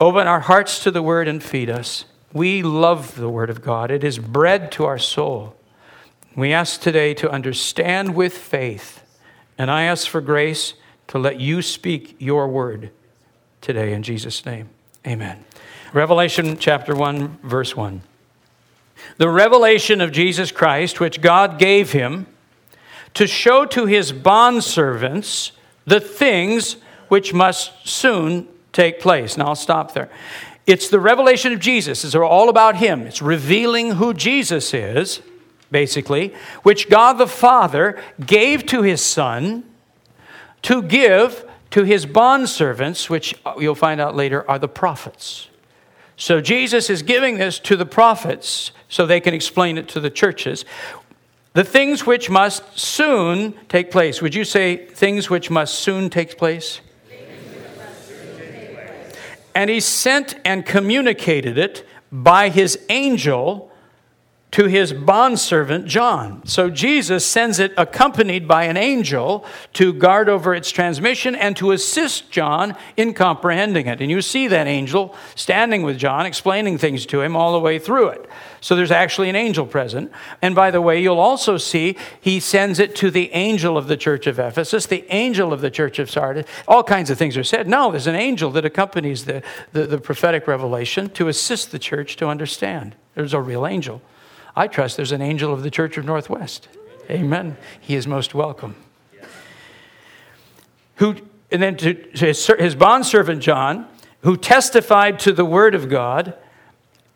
Open our hearts to the word and feed us. We love the word of God, it is bread to our soul. We ask today to understand with faith, and I ask for grace to let you speak your word today in Jesus' name. Amen. Revelation chapter 1, verse 1. The revelation of Jesus Christ, which God gave him to show to his bondservants the things which must soon take place. Now I'll stop there. It's the revelation of Jesus. It's all about Him. It's revealing who Jesus is, basically, which God the Father gave to His Son to give to His bondservants, which you'll find out later are the prophets. So Jesus is giving this to the prophets so they can explain it to the churches. The things which must soon take place. Would you say things which must soon take place? And he sent and communicated it by his angel to his bondservant John. So Jesus sends it accompanied by an angel to guard over its transmission and to assist John in comprehending it. And you see that angel standing with John, explaining things to him all the way through it. So there's actually an angel present. And by the way, you'll also see he sends it to the angel of the church of Ephesus, the angel of the church of Sardis. All kinds of things are said. No, there's an angel that accompanies the, the, the prophetic revelation to assist the church to understand. There's a real angel. I trust there's an angel of the Church of Northwest. Amen. He is most welcome. Who, and then to his, his bondservant John, who testified to the word of God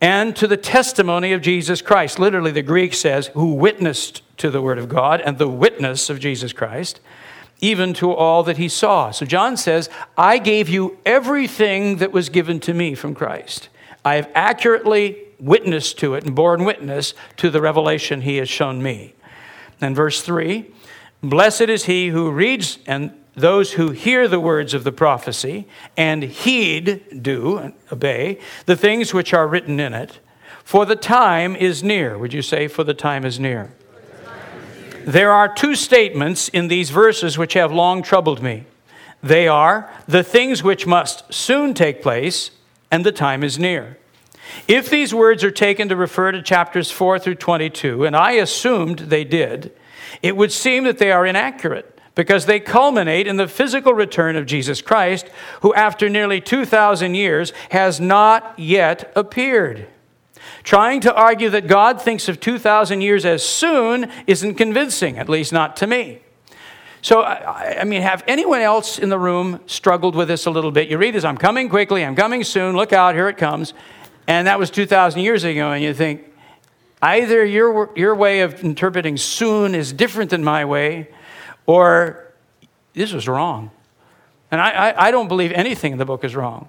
and to the testimony of Jesus Christ. Literally, the Greek says, who witnessed to the word of God and the witness of Jesus Christ, even to all that he saw. So John says, I gave you everything that was given to me from Christ. I have accurately witness to it and borne witness to the revelation he has shown me. And verse 3 Blessed is he who reads and those who hear the words of the prophecy and heed, do, and obey the things which are written in it, for the time is near. Would you say, for the time is near? There are two statements in these verses which have long troubled me. They are the things which must soon take place, and the time is near. If these words are taken to refer to chapters 4 through 22, and I assumed they did, it would seem that they are inaccurate because they culminate in the physical return of Jesus Christ, who, after nearly 2,000 years, has not yet appeared. Trying to argue that God thinks of 2,000 years as soon isn't convincing, at least not to me. So, I, I, mean, have anyone else in the room struggled with this a little bit? You read this, I'm coming quickly, I'm coming soon, look out, here it comes. And that was 2,000 years ago, and you think, either your, your way of interpreting soon is different than my way, or this was wrong. And I, I, I don't believe anything in the book is wrong.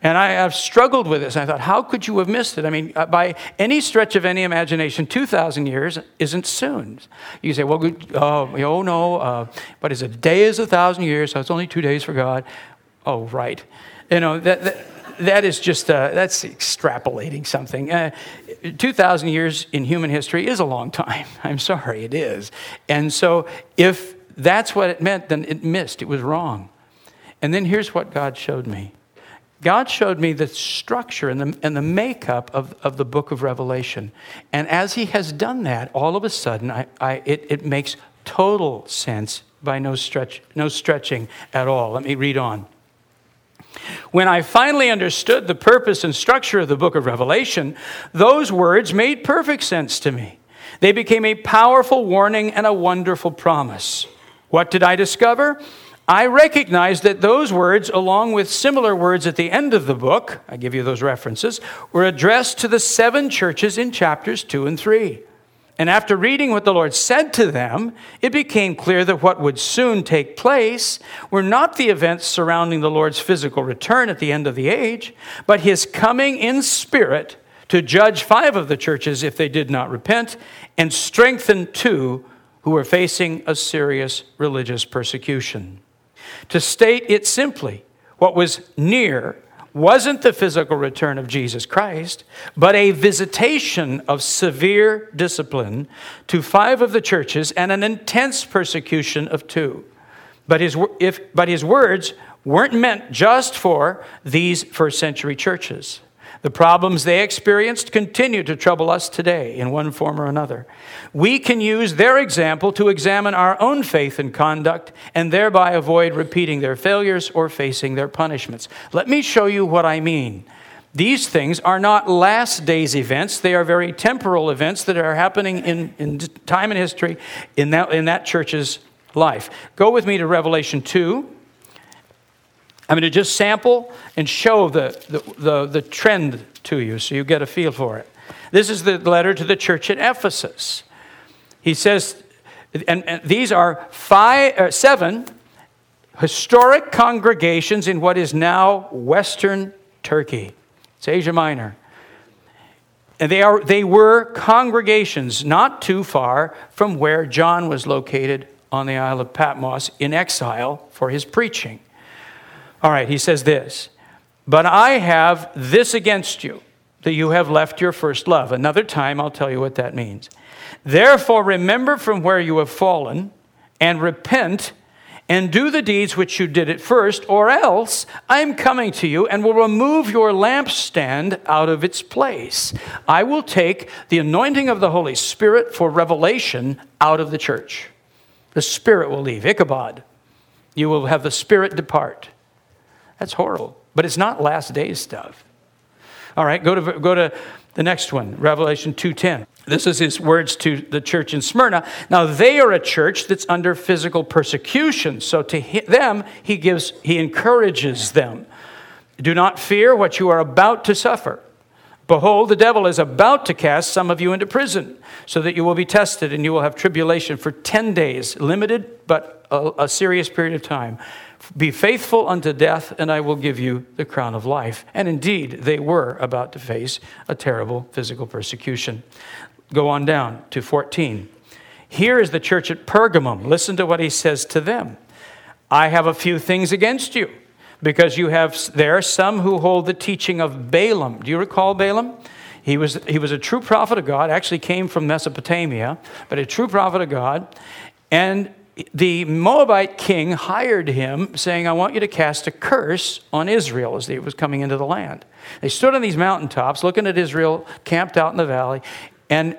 And I have struggled with this. I thought, how could you have missed it? I mean, uh, by any stretch of any imagination, 2,000 years isn't soon. You say, well, oh, oh no, uh, but is a day is a thousand years, so it's only two days for God. Oh, right. You know, that, that that is just, uh, that's extrapolating something. Uh, 2,000 years in human history is a long time. I'm sorry, it is. And so if that's what it meant, then it missed. It was wrong. And then here's what God showed me God showed me the structure and the, and the makeup of, of the book of Revelation. And as He has done that, all of a sudden, I, I, it, it makes total sense by no, stretch, no stretching at all. Let me read on. When I finally understood the purpose and structure of the book of Revelation, those words made perfect sense to me. They became a powerful warning and a wonderful promise. What did I discover? I recognized that those words, along with similar words at the end of the book, I give you those references, were addressed to the seven churches in chapters 2 and 3. And after reading what the Lord said to them, it became clear that what would soon take place were not the events surrounding the Lord's physical return at the end of the age, but his coming in spirit to judge five of the churches if they did not repent, and strengthen two who were facing a serious religious persecution. To state it simply, what was near wasn't the physical return of Jesus Christ, but a visitation of severe discipline to five of the churches and an intense persecution of two. But his, if, but his words weren't meant just for these first century churches. The problems they experienced continue to trouble us today in one form or another. We can use their example to examine our own faith and conduct and thereby avoid repeating their failures or facing their punishments. Let me show you what I mean. These things are not last days events, they are very temporal events that are happening in, in time and history in that, in that church's life. Go with me to Revelation 2. I'm going to just sample and show the, the, the, the, trend to you so you get a feel for it. This is the letter to the church at Ephesus. He says, and, and these are five, uh, seven historic congregations in what is now Western Turkey. It's Asia Minor. And they, are, they were congregations not too far from where John was located on the Isle of Patmos in exile for his preaching. All right, he says this But I have this against you, that you have left your first love. Another time, I'll tell you what that means. Therefore, remember from where you have fallen and repent and do the deeds which you did at first, or else I am coming to you and will remove your lampstand out of its place. I will take the anointing of the Holy Spirit for revelation out of the church. The Spirit will leave. Ichabod. You will have the Spirit depart. That's horrible. But it's not last days stuff. All right, go to, go to the next one, Revelation 2.10. This is his words to the church in Smyrna. Now they are a church that's under physical persecution. So to them, he gives, he encourages them. Do not fear what you are about to suffer. Behold, the devil is about to cast some of you into prison, so that you will be tested and you will have tribulation for 10 days, limited but a, a serious period of time. Be faithful unto death, and I will give you the crown of life. And indeed, they were about to face a terrible physical persecution. Go on down to 14. Here is the church at Pergamum. Listen to what he says to them I have a few things against you, because you have there some who hold the teaching of Balaam. Do you recall Balaam? He was, he was a true prophet of God, actually came from Mesopotamia, but a true prophet of God. And the Moabite king hired him, saying, I want you to cast a curse on Israel as he was coming into the land. They stood on these mountaintops looking at Israel camped out in the valley, and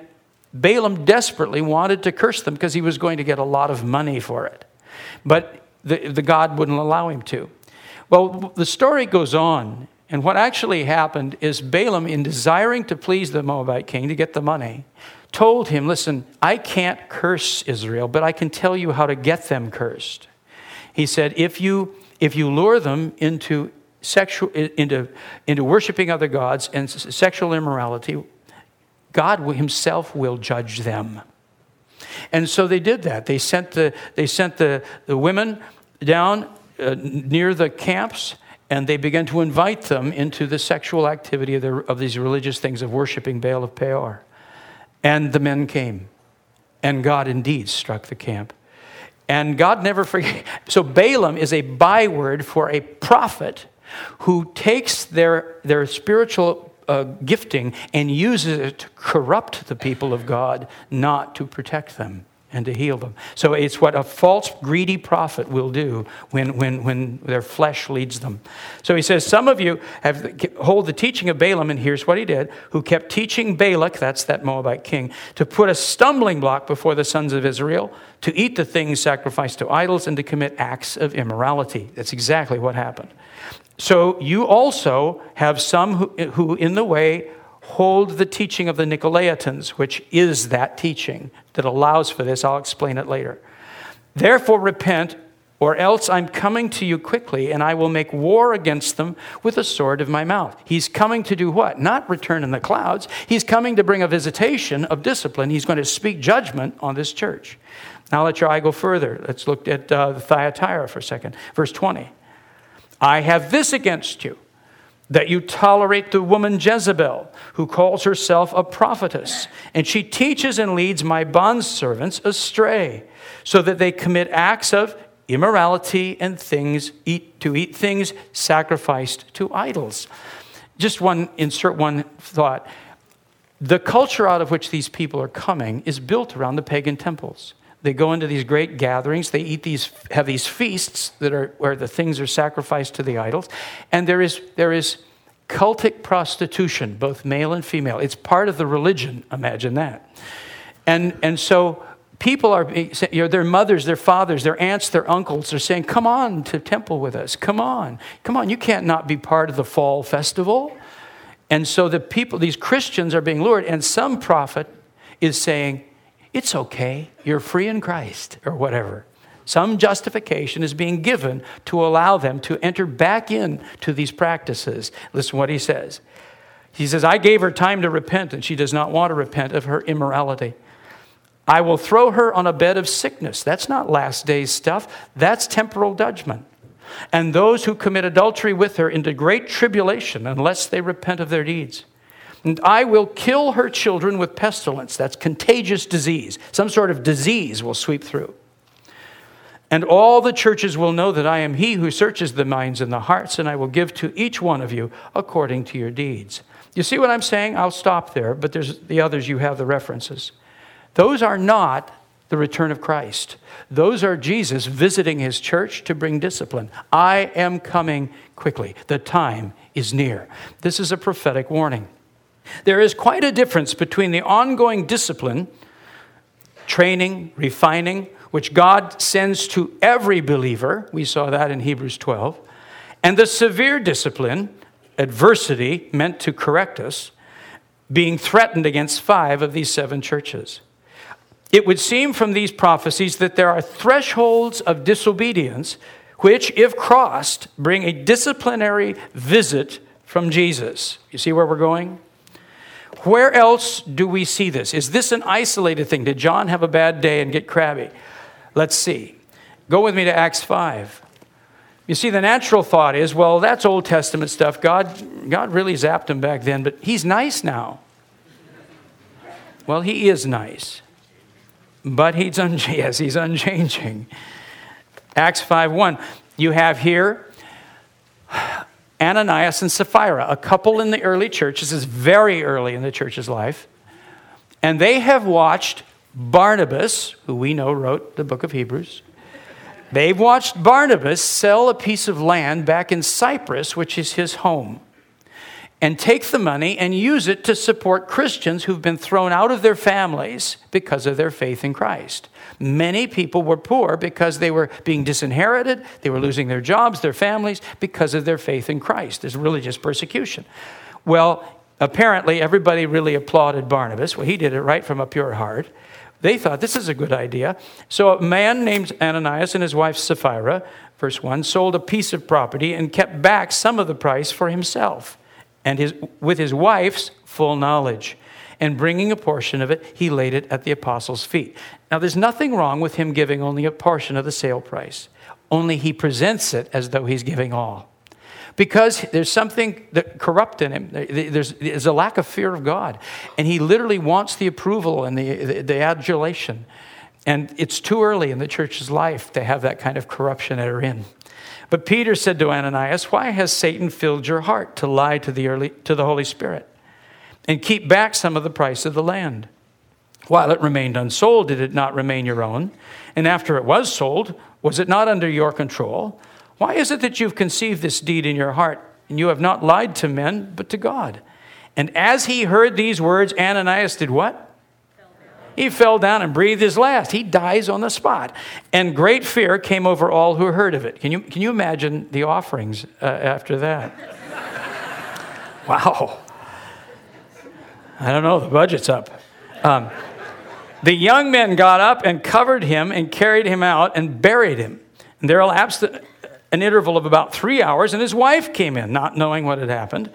Balaam desperately wanted to curse them because he was going to get a lot of money for it. But the, the God wouldn't allow him to. Well, the story goes on, and what actually happened is Balaam, in desiring to please the Moabite king to get the money, told him, Listen, I can't curse Israel, but I can tell you how to get them cursed. He said, If you, if you lure them into, sexual, into, into worshiping other gods and sexual immorality, God Himself will judge them. And so they did that. They sent the, they sent the, the women down uh, near the camps and they began to invite them into the sexual activity of, their, of these religious things of worshiping Baal of Peor. And the men came, and God indeed struck the camp. And God never forgave. So Balaam is a byword for a prophet who takes their, their spiritual uh, gifting and uses it to corrupt the people of God, not to protect them and to heal them. So it's what a false, greedy prophet will do when, when, when their flesh leads them. So he says, Some of you have hold the teaching of Balaam, and here's what he did, who kept teaching Balak, that's that Moabite king, to put a stumbling block before the sons of Israel, to eat the things sacrificed to idols, and to commit acts of immorality. That's exactly what happened. So you also have some who, who in the way, hold the teaching of the Nicolaitans, which is that teaching that allows for this. I'll explain it later. Therefore, repent or else I'm coming to you quickly, and I will make war against them with the sword of my mouth. He's coming to do what? Not return in the clouds. He's coming to bring a visitation of discipline. He's going to speak judgment on this church. Now let your eye go further. Let's look at uh, Thyatira for a second. Verse 20. I have this against you that you tolerate the woman Jezebel, who calls herself a prophetess, and she teaches and leads my bondservants astray, so that they commit acts of immorality and things eat to eat things sacrificed to idols. Just one insert one thought. The culture out of which these people are coming is built around the pagan temples. They go into these great gatherings. They eat these, have these feasts that are where the things are sacrificed to the idols, and there is there is cultic prostitution, both male and female. It's part of the religion. Imagine that, and and so people are you know, their mothers, their fathers, their aunts, their uncles are saying, "Come on to temple with us. Come on, come on. You can't not be part of the fall festival." And so the people, these Christians, are being lured, and some prophet is saying it's okay. You're free in Christ, or whatever. Some justification is being given to allow them to enter back into these practices. Listen what he says. He says, I gave her time to repent, and she does not want to repent of her immorality. I will throw her on a bed of sickness. That's not last days stuff, that's temporal judgment. And those who commit adultery with her into great tribulation unless they repent of their deeds. And I will kill her children with pestilence. That's contagious disease. Some sort of disease will sweep through. And all the churches will know that I am he who searches the minds and the hearts, and I will give to each one of you according to your deeds. You see what I'm saying? I'll stop there, but there's the others, you have the references. Those are not the return of Christ. Those are Jesus visiting his church to bring discipline. I am coming quickly. The time is near. This is a prophetic warning. There is quite a difference between the ongoing discipline, training, refining, which God sends to every believer, we saw that in Hebrews 12, and the severe discipline, adversity meant to correct us, being threatened against five of these seven churches. It would seem from these prophecies that there are thresholds of disobedience which, if crossed, bring a disciplinary visit from Jesus. You see where we're going? Where else do we see this? Is this an isolated thing? Did John have a bad day and get crabby? Let's see. Go with me to Acts 5. You see, the natural thought is, well, that's Old Testament stuff. God, God really zapped him back then, but he's nice now. Well, he is nice, but he's, un- yes, he's unchanging. Acts 5 1. You have here Ananias and Sapphira, a couple in the early church. This is very early in the church's life. And they have watched Barnabas, who we know wrote the book of Hebrews. They've watched Barnabas sell a piece of land back in Cyprus, which is his home, and take the money and use it to support Christians who've been thrown out of their families because of their faith in Christ. Many people were poor because they were being disinherited, they were losing their jobs, their families, because of their faith in Christ. There's religious persecution. Well, apparently everybody really applauded Barnabas. Well, he did it right from a pure heart. They thought this is a good idea. So a man named Ananias and his wife Sapphira, verse 1, sold a piece of property and kept back some of the price for himself and his, with his wife's full knowledge and bringing a portion of it, he laid it at the apostles' feet. Now, there's nothing wrong with him giving only a portion of the sale price, only he presents it as though he's giving all. Because there's something that corrupt in him. There's, there's a lack of fear of God. And he literally wants the approval and the, the, the adulation. And it's too early in the church's life to have that kind of corruption enter in. But Peter said to Ananias, Why has Satan filled your heart to lie to the, early, to the Holy Spirit? And keep back some of the price of the land. While it remained unsold, did it not remain your own? And after it was sold, was it not under your control? Why is it that you've conceived this deed in your heart, and you have not lied to men, but to God? And as he heard these words, Ananias did what? He fell down and breathed his last. He dies on the spot. And great fear came over all who heard of it. Can you, can you imagine the offerings uh, after that? wow. I don't know, the budget's up. Um, the young men got up and covered him and carried him out and buried him. And there elapsed an interval of about three hours, and his wife came in, not knowing what had happened.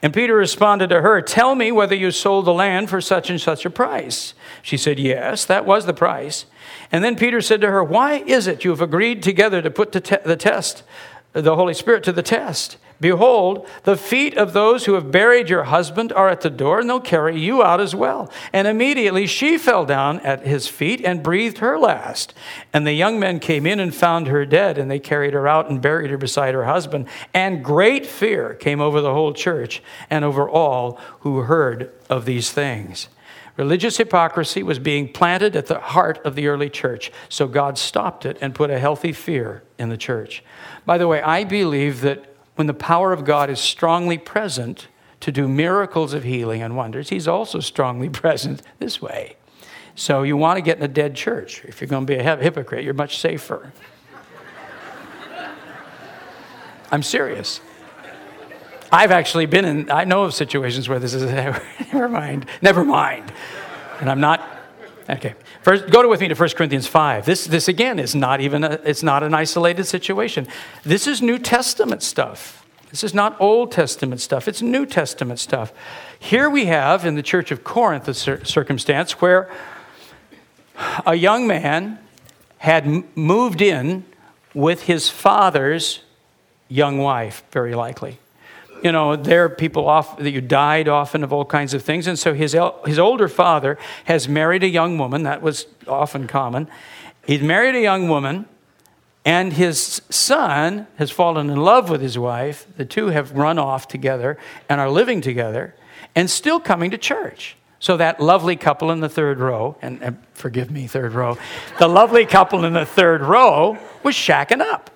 And Peter responded to her, Tell me whether you sold the land for such and such a price. She said, Yes, that was the price. And then Peter said to her, Why is it you have agreed together to put the, te- the test, the Holy Spirit to the test? Behold, the feet of those who have buried your husband are at the door, and they'll carry you out as well. And immediately she fell down at his feet and breathed her last. And the young men came in and found her dead, and they carried her out and buried her beside her husband. And great fear came over the whole church and over all who heard of these things. Religious hypocrisy was being planted at the heart of the early church, so God stopped it and put a healthy fear in the church. By the way, I believe that when the power of God is strongly present to do miracles of healing and wonders, He's also strongly present this way. So you want to get in a dead church. If you're going to be a hypocrite, you're much safer. I'm serious. I've actually been in, I know of situations where this is, never mind, never mind. And I'm not, okay. First, go with me to 1 Corinthians 5. This, this again is not even, a, it's not an isolated situation. This is New Testament stuff. This is not Old Testament stuff. It's New Testament stuff. Here we have in the church of Corinth a circumstance where a young man had moved in with his father's young wife, very likely you know, there are people off, that you died often of all kinds of things. And so his, his older father has married a young woman. That was often common. He's married a young woman, and his son has fallen in love with his wife. The two have run off together and are living together and still coming to church. So that lovely couple in the third row, and, and forgive me, third row, the lovely couple in the third row was shacking up.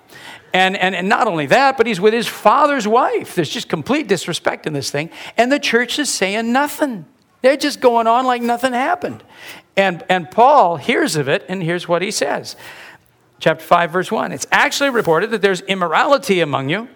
And, and, and not only that, but he's with his father's wife. There's just complete disrespect in this thing. And the church is saying nothing. They're just going on like nothing happened. And, and Paul hears of it, and here's what he says. Chapter 5, verse 1. It's actually reported that there's immorality among you,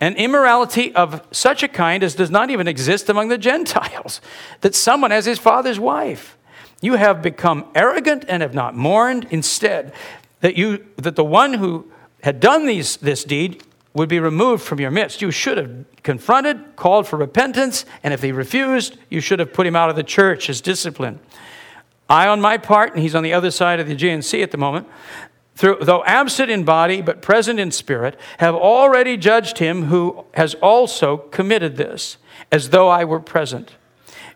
an immorality of such a kind as does not even exist among the Gentiles, that someone has his father's wife. You have become arrogant and have not mourned. Instead, that, you, that the one who had done these, this deed would be removed from your midst. You should have confronted, called for repentance, and if he refused, you should have put him out of the church as discipline. I, on my part, and he's on the other side of the Aegean Sea at the moment, through, though absent in body but present in spirit, have already judged him who has also committed this, as though I were present.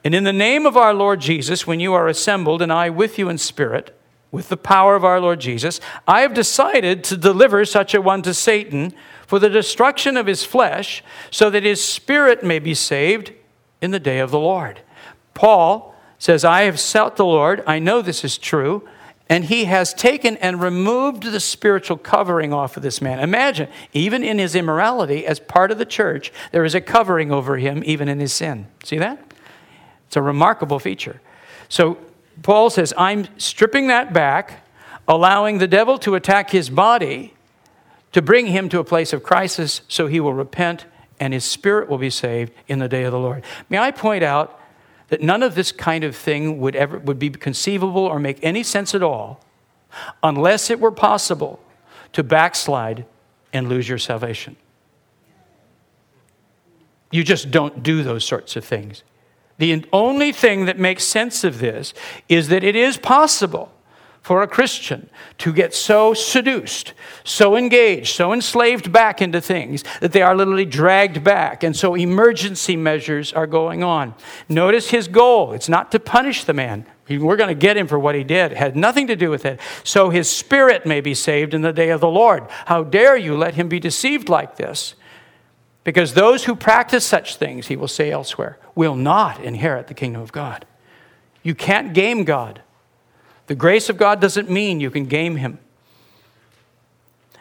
And in the name of our Lord Jesus, when you are assembled, and I with you in spirit, with the power of our Lord Jesus, I have decided to deliver such a one to Satan for the destruction of his flesh, so that his spirit may be saved in the day of the Lord. Paul says, I have sought the Lord, I know this is true, and he has taken and removed the spiritual covering off of this man. Imagine, even in his immorality, as part of the church, there is a covering over him, even in his sin. See that? It's a remarkable feature. So Paul says, I'm stripping that back, allowing the devil to attack his body to bring him to a place of crisis so he will repent and his spirit will be saved in the day of the Lord. May I point out that none of this kind of thing would ever would be conceivable or make any sense at all unless it were possible to backslide and lose your salvation. You just don't do those sorts of things. The only thing that makes sense of this is that it is possible for a Christian to get so seduced, so engaged, so enslaved back into things that they are literally dragged back. And so emergency measures are going on. Notice his goal it's not to punish the man. We're going to get him for what he did. It had nothing to do with it. So his spirit may be saved in the day of the Lord. How dare you let him be deceived like this? Because those who practice such things, he will say elsewhere, will not inherit the kingdom of God. You can't game God. The grace of God doesn't mean you can game him.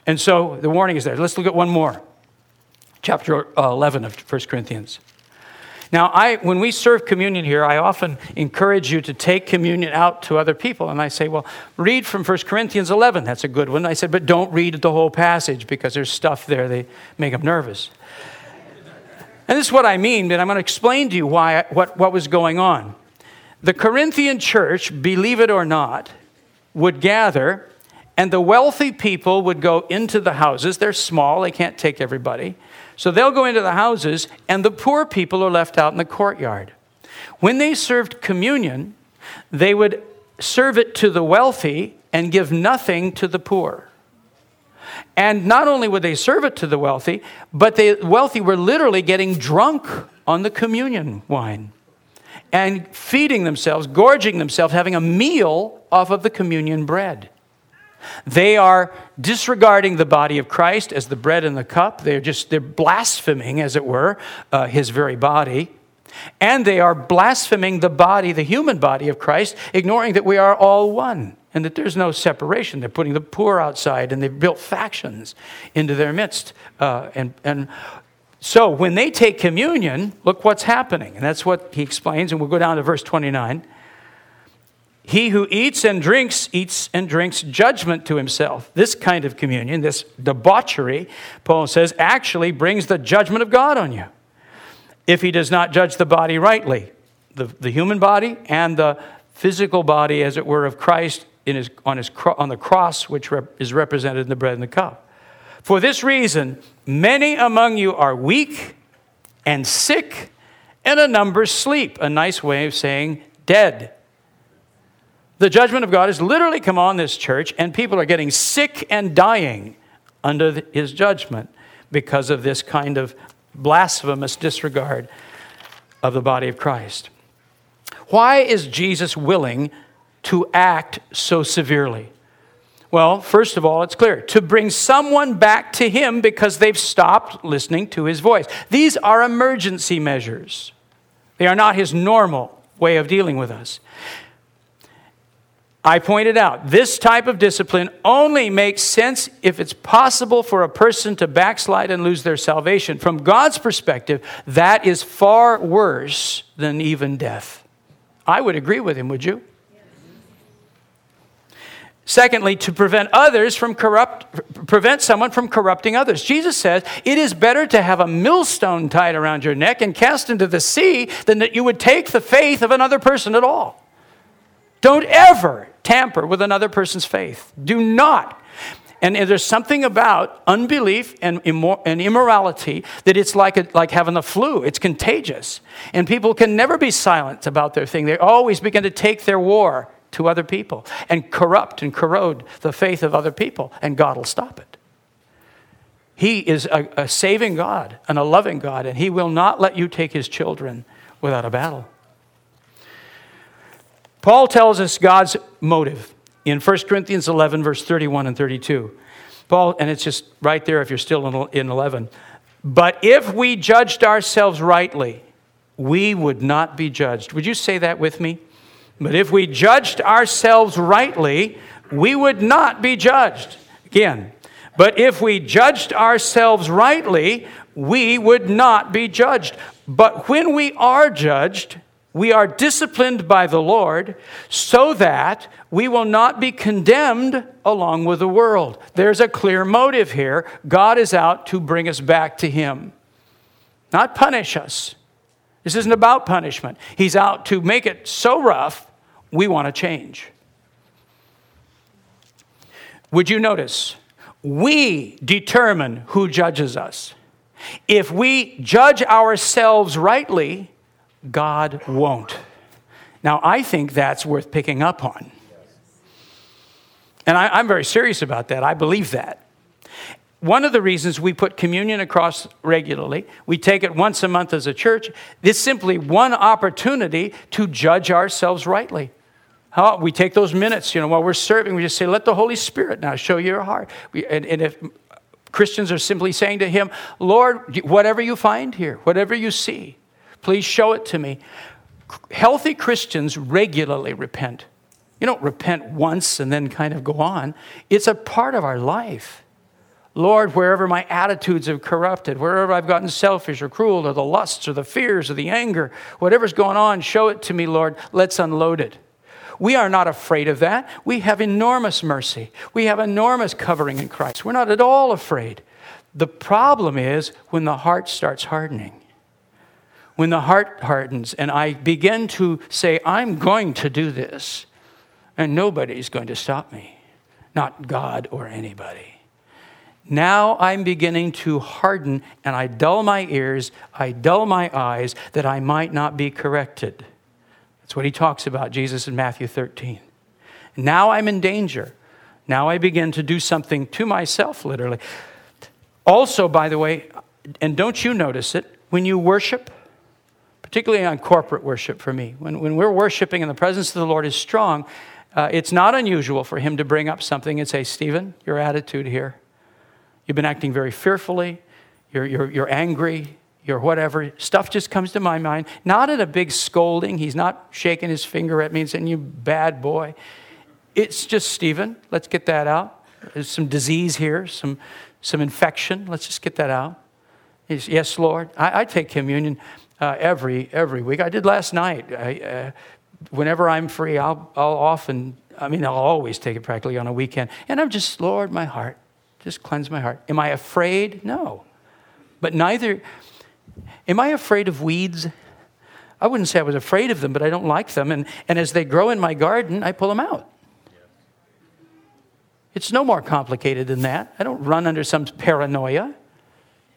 And so the warning is there. Let's look at one more. Chapter uh, 11 of 1 Corinthians. Now, I, when we serve communion here, I often encourage you to take communion out to other people. And I say, well, read from 1 Corinthians 11. That's a good one. I said, but don't read the whole passage because there's stuff there that make them nervous. And this is what I mean, but I'm going to explain to you why, what, what was going on. The Corinthian church, believe it or not, would gather And the wealthy people would go into the houses. They're small, they can't take everybody. So they'll go into the houses, and the poor people are left out in the courtyard. When they served communion, they would serve it to the wealthy and give nothing to the poor. And not only would they serve it to the wealthy, but the wealthy were literally getting drunk on the communion wine and feeding themselves, gorging themselves, having a meal off of the communion bread. They are disregarding the body of Christ as the bread and the cup. They're just they're blaspheming, as it were, uh, his very body. And they are blaspheming the body, the human body of Christ, ignoring that we are all one and that there's no separation. They're putting the poor outside and they've built factions into their midst. Uh, and, and so when they take communion, look what's happening. And that's what he explains. And we'll go down to verse 29. He who eats and drinks, eats and drinks judgment to himself. This kind of communion, this debauchery, Paul says, actually brings the judgment of God on you. If he does not judge the body rightly, the, the human body and the physical body, as it were, of Christ his, on, his, on the cross, which rep, is represented in the bread and the cup. For this reason, many among you are weak and sick, and a number sleep. A nice way of saying dead. The judgment of God has literally come on this church, and people are getting sick and dying under his judgment because of this kind of blasphemous disregard of the body of Christ. Why is Jesus willing to act so severely? Well, first of all, it's clear to bring someone back to him because they've stopped listening to his voice. These are emergency measures, they are not his normal way of dealing with us. I pointed out this type of discipline only makes sense if it's possible for a person to backslide and lose their salvation. From God's perspective, that is far worse than even death. I would agree with him, would you? Secondly, to prevent others from corrupt, prevent someone from corrupting others. Jesus says, it is better to have a millstone tied around your neck and cast into the sea than that you would take the faith of another person at all. Don't ever tamper with another person's faith. Do not. And there's something about unbelief and, immor- and immorality that it's like, a, like having the flu. It's contagious. And people can never be silent about their thing. They always begin to take their war to other people and corrupt and corrode the faith of other people, and God will stop it. He is a, a saving God and a loving God, and He will not let you take His children without a battle. Paul tells us God's motive in 1 Corinthians 11, verse 31 and 32. Paul, and it's just right there if you're still in 11. But if we judged ourselves rightly, we would not be judged. Would you say that with me? But if we judged ourselves rightly, we would not be judged. Again, but if we judged ourselves rightly, we would not be judged. But when we are judged, we are disciplined by the Lord so that we will not be condemned along with the world. There's a clear motive here. God is out to bring us back to Him, not punish us. This isn't about punishment. He's out to make it so rough, we want to change. Would you notice? We determine who judges us. If we judge ourselves rightly, God won't. Now, I think that's worth picking up on. And I, am very serious about that. I believe that. One of the reasons we put communion across regularly, we take it once a month as a church, is simply one opportunity to judge ourselves rightly. We take those minutes, you know, while we're serving, we just say, let the Holy Spirit now show your heart. We, and, and if Christians are simply saying to Him, Lord, whatever you find here, whatever you see, please show it to me. Healthy Christians regularly repent. You don't repent once and then kind of go on, it's a part of our life. Lord, wherever my attitudes have corrupted, wherever I've gotten selfish or cruel, or the lusts or the fears or the anger, whatever's going on, show it to me, Lord. Let's unload it. We are not afraid of that. We have enormous mercy. We have enormous covering in Christ. We're not at all afraid. The problem is when the heart starts hardening. When the heart hardens and I begin to say, I'm going to do this, and nobody's going to stop me. not God or anybody. Now I'm beginning to harden and I dull my ears, I dull my eyes that I might not be corrected. That's what he talks about, Jesus in Matthew 13. Now I'm in danger. Now I begin to do something to myself, literally. Also, by the way, and don't you notice it, when you worship, particularly on corporate worship for me, when, when we're worshiping and the presence of the Lord is strong, uh, it's not unusual for him to bring up something and say, Stephen, your attitude here You've been acting very fearfully. You're, you're, you're angry. You're whatever. Stuff just comes to my mind. Not in a big scolding. He's not shaking his finger at me and saying, You bad boy. It's just, Stephen, let's get that out. There's some disease here, some, some infection. Let's just get that out. He's, yes, Lord. I, I take communion uh, every, every week. I did last night. I, uh, whenever I'm free, I'll, I'll often, I mean, I'll always take it practically on a weekend. And I'm just, Lord, my heart. Just cleanse my heart. Am I afraid? No. But neither, am I afraid of weeds? I wouldn't say I was afraid of them, but I don't like them. And, and as they grow in my garden, I pull them out. It's no more complicated than that. I don't run under some paranoia,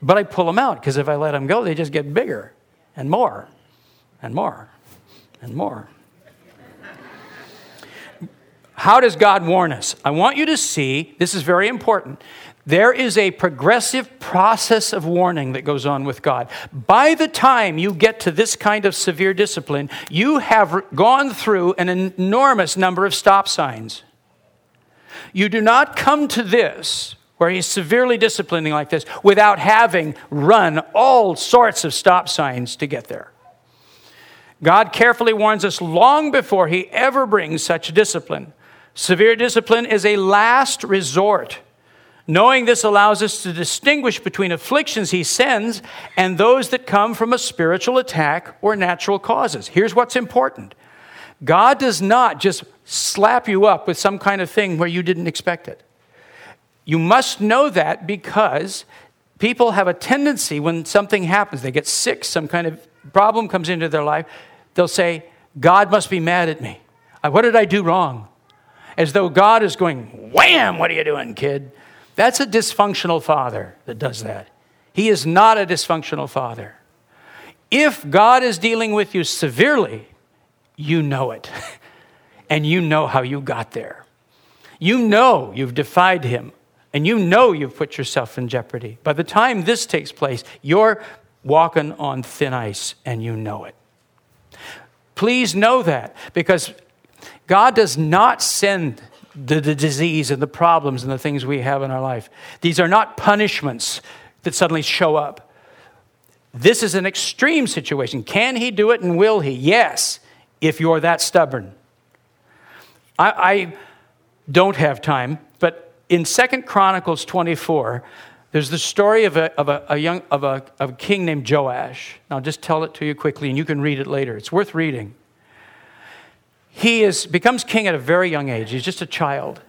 but I pull them out because if I let them go, they just get bigger and more and more and more. How does God warn us? I want you to see, this is very important. There is a progressive process of warning that goes on with God. By the time you get to this kind of severe discipline, you have gone through an enormous number of stop signs. You do not come to this, where he's severely disciplining like this, without having run all sorts of stop signs to get there. God carefully warns us long before he ever brings such discipline. Severe discipline is a last resort. Knowing this allows us to distinguish between afflictions he sends and those that come from a spiritual attack or natural causes. Here's what's important God does not just slap you up with some kind of thing where you didn't expect it. You must know that because people have a tendency when something happens, they get sick, some kind of problem comes into their life, they'll say, God must be mad at me. What did I do wrong? as though God is going, wham, what are you doing, kid? That's a dysfunctional father that does that. He is not a dysfunctional father. If God is dealing with you severely, you know it. and you know how you got there. You know you've defied him, and you know you've put yourself in jeopardy. By the time this takes place, you're walking on thin ice, and you know it. Please know that because God does not send the, the, disease and the problems and the things we have in our life. These are not punishments that suddenly show up. This is an extreme situation. Can he do it and will he? Yes, if you're that stubborn. I, I don't have time, but in Second Chronicles 24, there's the story of a, of a, a young of a, of a king named Joash. I'll just tell it to you quickly, and you can read it later. It's worth reading he is, becomes king at a very young age. He's just a child.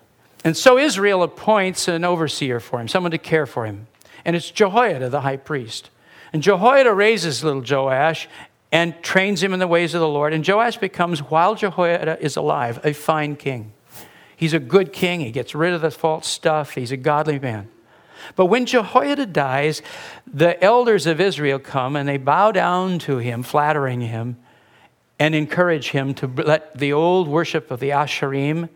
And so Israel appoints an overseer for him, someone to care for him. And it's Jehoiada, the high priest. And Jehoiada raises little Joash and trains him in the ways of the Lord. And Joash becomes, while Jehoiada is alive, a fine king. He's a good king. He gets rid of the false stuff. He's a godly man. But when Jehoiada dies, the elders of Israel come and they bow down to him, flattering him and encourage him to let the old worship of the Asherim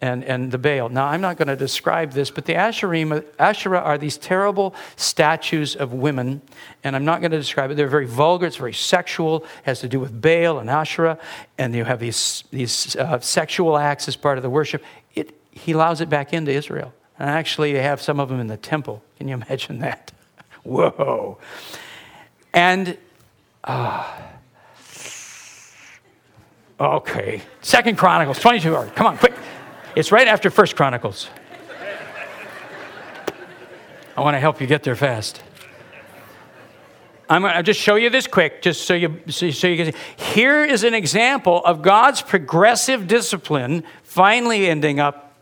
and, and the Baal. Now, I'm not going to describe this, but the Asherim, Asherah are these terrible statues of women, and I'm not going to describe it. They're very vulgar, it's very sexual, has to do with Baal and Asherah, and you have these, these uh, sexual acts as part of the worship. It, he allows it back into Israel. And actually, they have some of them in the temple. Can you imagine that? Whoa. And. Uh, Okay. Second Chronicles, 22 hours. Come on, quick. It's right after First Chronicles. I want to help you get there fast. I'm going to just show you this quick, just so you, so you can see. Here is an example of God's progressive discipline finally ending up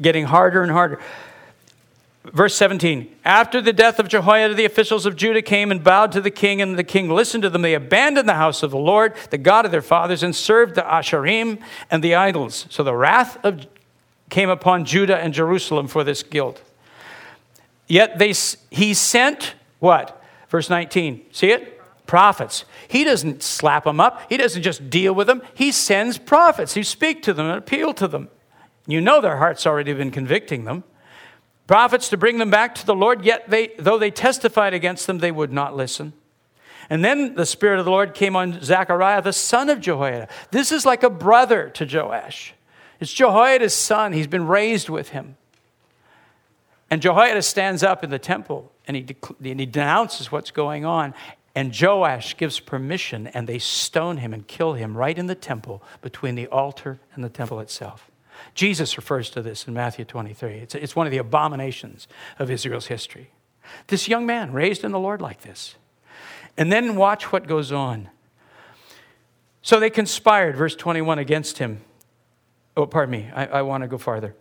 getting harder and harder. Verse 17 After the death of Jehoiada, the officials of Judah came and bowed to the king, and the king listened to them. They abandoned the house of the Lord, the God of their fathers, and served the Asherim and the idols. So the wrath of came upon Judah and Jerusalem for this guilt. Yet they, he sent what? Verse 19. See it? Prophets. He doesn't slap them up. He doesn't just deal with them. He sends prophets who speak to them and appeal to them. You know their heart's already been convicting them. Prophets to bring them back to the Lord, yet they, though they testified against them, they would not listen. And then the Spirit of the Lord came on Zechariah, the son of Jehoiada. This is like a brother to Joash. It's Jehoiada's son. He's been raised with him. And Jehoiada stands up in the temple and he, and he denounces what's going on. And Joash gives permission, and they stone him and kill him right in the temple between the altar and the temple itself. Jesus refers to this in Matthew 23. It's, it's one of the abominations of Israel's history. This young man raised in the Lord like this. And then watch what goes on. So they conspired, verse 21, against him. Oh, pardon me, I, I want to go farther.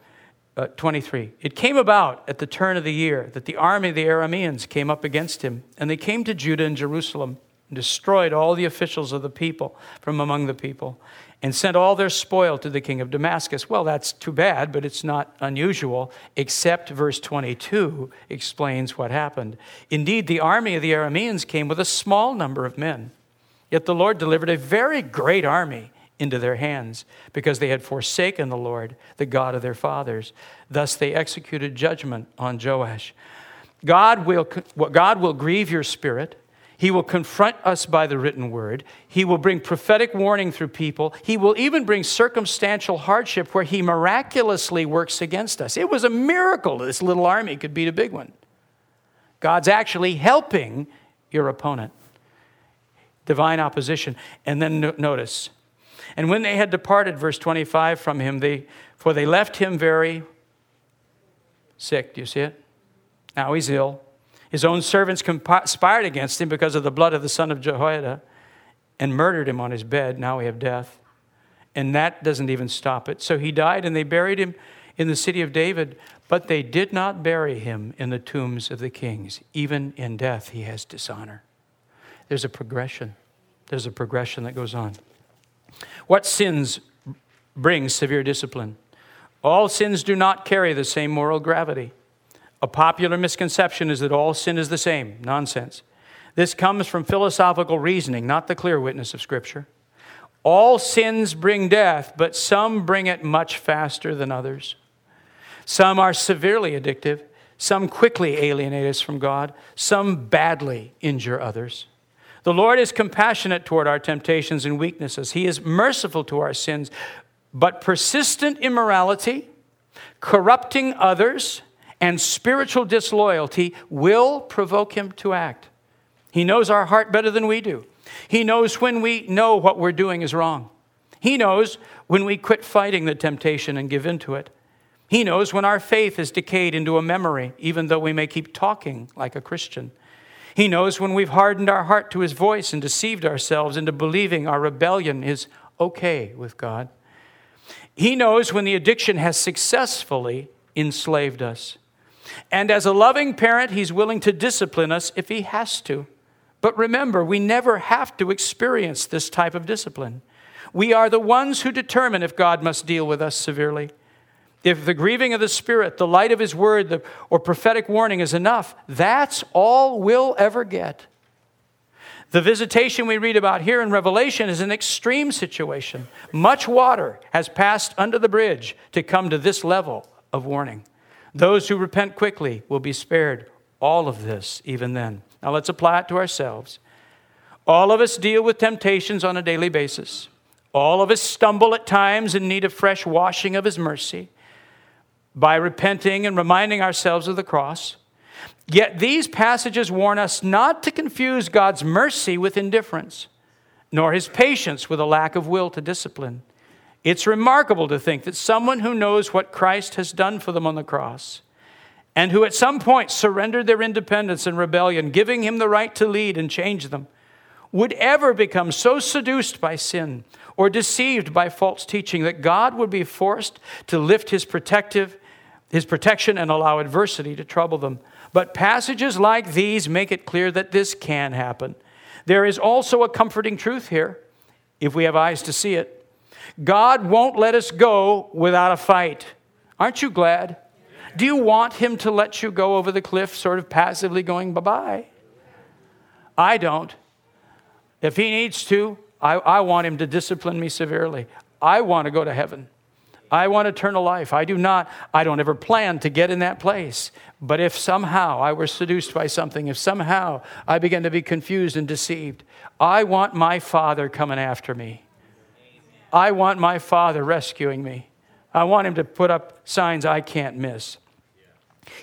Uh, 23. It came about at the turn of the year that the army of the Arameans came up against him, and they came to Judah and Jerusalem and destroyed all the officials of the people from among the people and sent all their spoil to the king of Damascus. Well, that's too bad, but it's not unusual, except verse 22 explains what happened. Indeed, the army of the Arameans came with a small number of men, yet the Lord delivered a very great army into their hands because they had forsaken the Lord, the God of their fathers. Thus they executed judgment on Joash. God will, God will grieve your spirit he will confront us by the written word. He will bring prophetic warning through people. He will even bring circumstantial hardship where he miraculously works against us. It was a miracle this little army could beat a big one. God's actually helping your opponent. Divine opposition. And then notice, and when they had departed, verse 25, from him, they, for they left him very sick. Do you see it? Now he's ill. His own servants conspired against him because of the blood of the son of Jehoiada and murdered him on his bed. Now we have death. And that doesn't even stop it. So he died, and they buried him in the city of David, but they did not bury him in the tombs of the kings. Even in death, he has dishonor. There's a progression. There's a progression that goes on. What sins bring severe discipline? All sins do not carry the same moral gravity. A popular misconception is that all sin is the same. Nonsense. This comes from philosophical reasoning, not the clear witness of Scripture. All sins bring death, but some bring it much faster than others. Some are severely addictive, some quickly alienate us from God, some badly injure others. The Lord is compassionate toward our temptations and weaknesses. He is merciful to our sins, but persistent immorality, corrupting others, and spiritual disloyalty will provoke him to act. He knows our heart better than we do. He knows when we know what we're doing is wrong. He knows when we quit fighting the temptation and give in to it. He knows when our faith has decayed into a memory, even though we may keep talking like a Christian. He knows when we've hardened our heart to his voice and deceived ourselves into believing our rebellion is okay with God. He knows when the addiction has successfully enslaved us. And as a loving parent, He's willing to discipline us if He has to. But remember, we never have to experience this type of discipline. We are the ones who determine if God must deal with us severely. If the grieving of the Spirit, the light of His Word, the, or prophetic warning is enough, that's all we'll ever get. The visitation we read about here in Revelation is an extreme situation. Much water has passed under the bridge to come to this level of warning. Those who repent quickly will be spared all of this, even then. Now let's apply it to ourselves. All of us deal with temptations on a daily basis. All of us stumble at times in need of fresh washing of His mercy by repenting and reminding ourselves of the cross. Yet these passages warn us not to confuse God's mercy with indifference, nor His patience with a lack of will to discipline. It's remarkable to think that someone who knows what Christ has done for them on the cross and who at some point surrendered their independence and rebellion, giving him the right to lead and change them, would ever become so seduced by sin or deceived by false teaching that God would be forced to lift his protective his protection and allow adversity to trouble them. But passages like these make it clear that this can happen. There is also a comforting truth here if we have eyes to see it. God won't let us go without a fight. Aren't you glad? Do you want him to let you go over the cliff, sort of passively going bye bye? I don't. If he needs to, I, I want him to discipline me severely. I want to go to heaven. I want eternal life. I do not, I don't ever plan to get in that place. But if somehow I were seduced by something, if somehow I began to be confused and deceived, I want my Father coming after me. I want my Father rescuing me. I want him to put up signs I can't miss.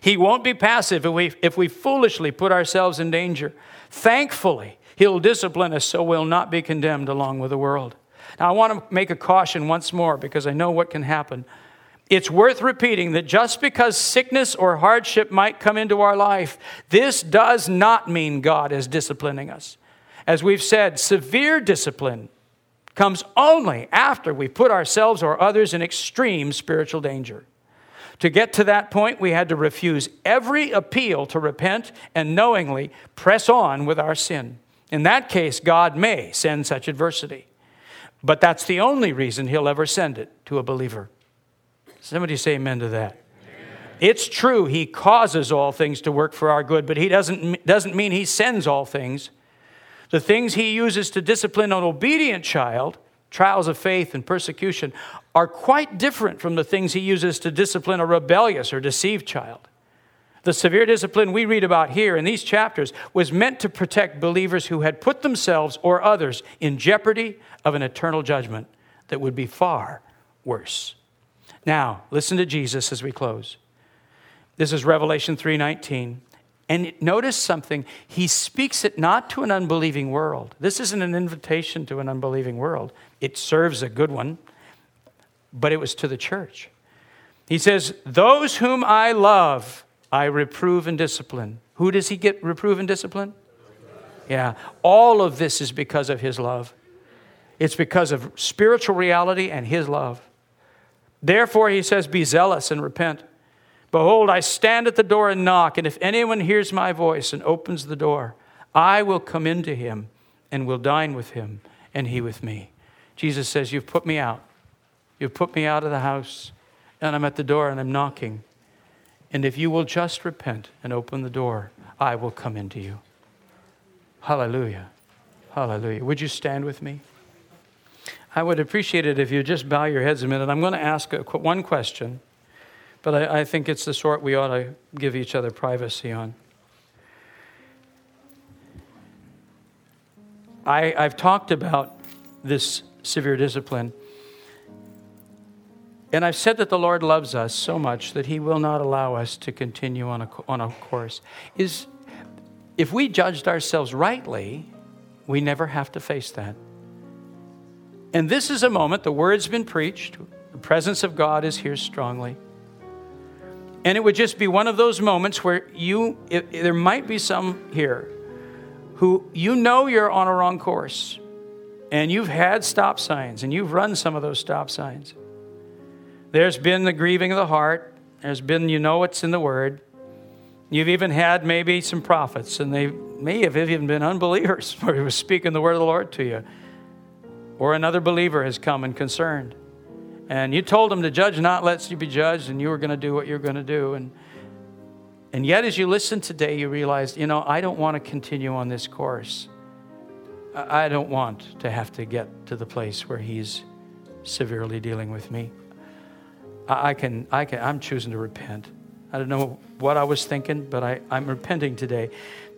He won't be passive if we, if we foolishly put ourselves in danger. Thankfully, he'll discipline us so we'll not be condemned along with the world. Now, I want to make a caution once more because I know what can happen. It's worth repeating that just because sickness or hardship might come into our life, this does not mean God is disciplining us. As we've said, severe discipline comes only after we put ourselves or others in extreme spiritual danger. To get to that point, we had to refuse every appeal to repent and knowingly press on with our sin. In that case, God may send such adversity. But that's the only reason he'll ever send it to a believer. Somebody say amen to that. It's true, he causes all things to work for our good, but he doesn't, doesn't mean he sends all things. The things he uses to discipline an obedient child, trials of faith and persecution, are quite different from the things he uses to discipline a rebellious or deceived child. The severe discipline we read about here in these chapters was meant to protect believers who had put themselves or others in jeopardy of an eternal judgment that would be far worse. Now, listen to Jesus as we close. This is Revelation 3:19. And notice something, he speaks it not to an unbelieving world. This isn't an invitation to an unbelieving world. It serves a good one, but it was to the church. He says, "Those whom I love, I reprove and discipline. Who does he get reprove and discipline? Yeah. All of this is because of his love. It's because of spiritual reality and his love. Therefore, he says, Be zealous and repent. Behold, I stand at the door and knock, and if anyone hears my voice and opens the door, I will come into him and will dine with him, and he with me. Jesus says, You've put me out. You've put me out of the house, and I'm at the door and I'm knocking. And if you will just repent and open the door, I will come into you. Hallelujah. Hallelujah. Would you stand with me? I would appreciate it if you just bow your heads a minute. I'm going to ask one question, but I, I think it's the sort we ought to give each other privacy on. I, I've talked about this severe discipline. And I've said that the Lord loves us so much that He will not allow us to continue on a, on a course. Is if we judged ourselves rightly, we never have to face that. And this is a moment, the word's been preached, the presence of God is here strongly. And it would just be one of those moments where you, it, there might be some here who you know you're on a wrong course and you've had stop signs and you've run some of those stop signs. There's been the grieving of the heart. There's been, you know, what's in the word. You've even had maybe some prophets, and they may have even been unbelievers who was speaking the word of the Lord to you. Or another believer has come and concerned. And you told them to judge not lest you be judged, and you were going to do what you're going to do. And, and yet, as you listen today, you realize, you know, I don't want to continue on this course. I don't want to have to get to the place where he's severely dealing with me. I can, I can, I'm choosing to repent. I don't know what I was thinking, but I, I'm repenting today.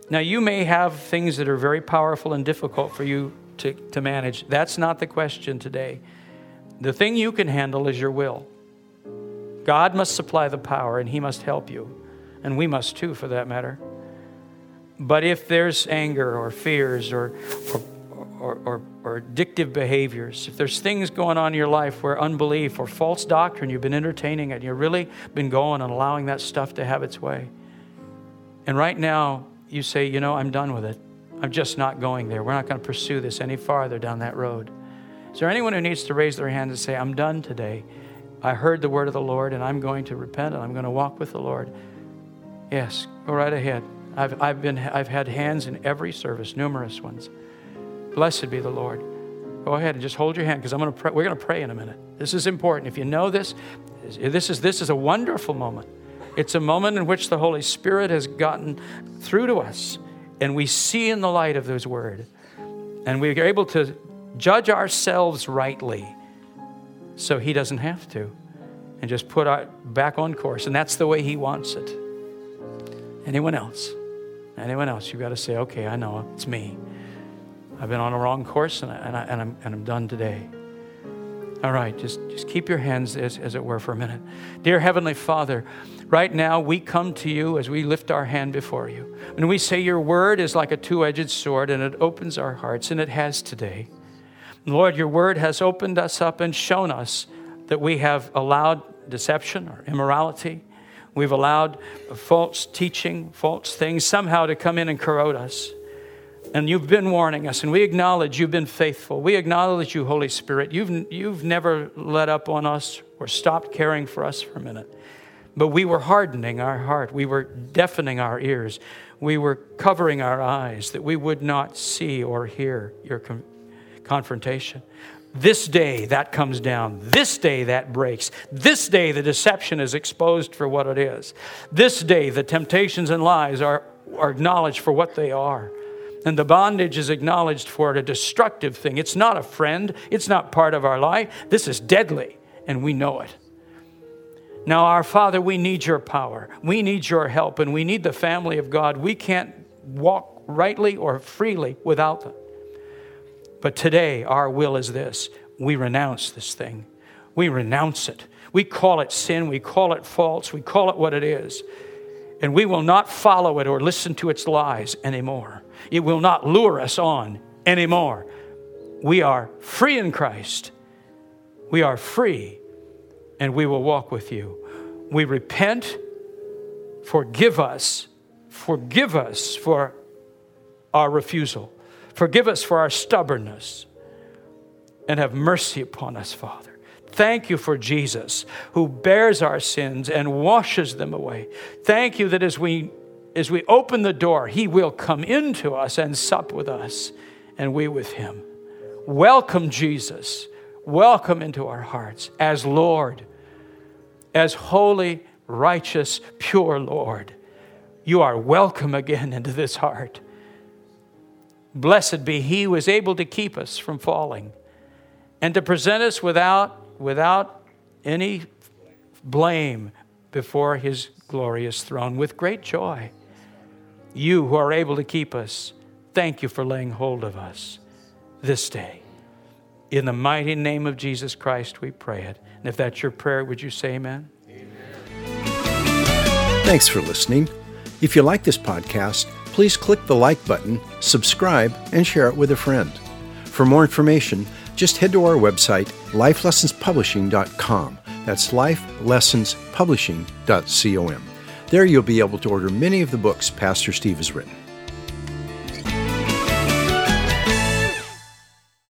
Now, you may have things that are very powerful and difficult for you to, to manage. That's not the question today. The thing you can handle is your will. God must supply the power and He must help you. And we must too, for that matter. But if there's anger or fears or, or or, or, or, addictive behaviors, if there's things going on in your life where unbelief or false doctrine, you've been entertaining it, and you've really been going and allowing that stuff to have its way. And right now, you say, you know, I'm done with it. I'm just not going there. We're not going to pursue this any farther down that road. Is there anyone who needs to raise their hand and say, I'm done today? I heard the word of the Lord and I'm going to repent and I'm going to walk with the Lord. Yes, go right ahead. I've, I've, been, I've had hands in every service, numerous ones. Blessed be the Lord. Go ahead and just hold your hand because I'm going to pray. We're going to pray in a minute. This is important. If you know this, This is, this is a wonderful moment. It's a moment in which the Holy Spirit has gotten through to us, and we see in the light of His Word. And we are able to judge ourselves rightly so He doesn't have to, and just put our back on course. And that's the way He wants it. Anyone else? Anyone else? You've got to say, okay, I know, it's me. I've been on a wrong course and, I, and, I, and, I'm, and I'm done today. All right, just, just keep your hands, as, as it were, for a minute. Dear Heavenly Father, right now we come to you as we lift our hand before you. And we say your word is like a two edged sword and it opens our hearts, and it has today. Lord, your word has opened us up and shown us that we have allowed deception or immorality. We've allowed false teaching, false things somehow to come in and corrode us. And you've been warning us, and we acknowledge you've been faithful. We acknowledge you, Holy Spirit. You've, you've never let up on us or stopped caring for us for a minute. But we were hardening our heart, we were deafening our ears, we were covering our eyes that we would not see or hear your confrontation. This day that comes down. This day that breaks. This day the deception is exposed for what it is. This day the temptations and lies are, are acknowledged for what they are. And the bondage is acknowledged for a destructive thing. It's not a friend, it's not part of our life. This is deadly, and we know it. Now, our Father, we need your power. We need your help, and we need the family of God. We can't walk rightly or freely without them. But today, our will is this we renounce this thing. We renounce it. We call it sin. We call it false. We call it what it is. And we will not follow it or listen to its lies anymore. It will not lure us on anymore. We are free in Christ. We are free, and we will walk with you. We repent. Forgive us. Forgive us for our refusal. Forgive us for our stubbornness. And have mercy upon us, Father. Thank you for Jesus who bears our sins and washes them away. Thank you that as we as we open the door, He will come into us and sup with us, and we with Him. Welcome, Jesus. Welcome into our hearts as Lord, as holy, righteous, pure Lord. You are welcome again into this heart. Blessed be He who is able to keep us from falling and to present us without, without any blame before His glorious throne with great joy. You who are able to keep us, thank you for laying hold of us this day. In the mighty name of Jesus Christ, we pray it. And if that's your prayer, would you say amen? amen? Thanks for listening. If you like this podcast, please click the like button, subscribe, and share it with a friend. For more information, just head to our website, lifelessonspublishing.com. That's lifelessonspublishing.com. There you'll be able to order many of the books Pastor Steve has written.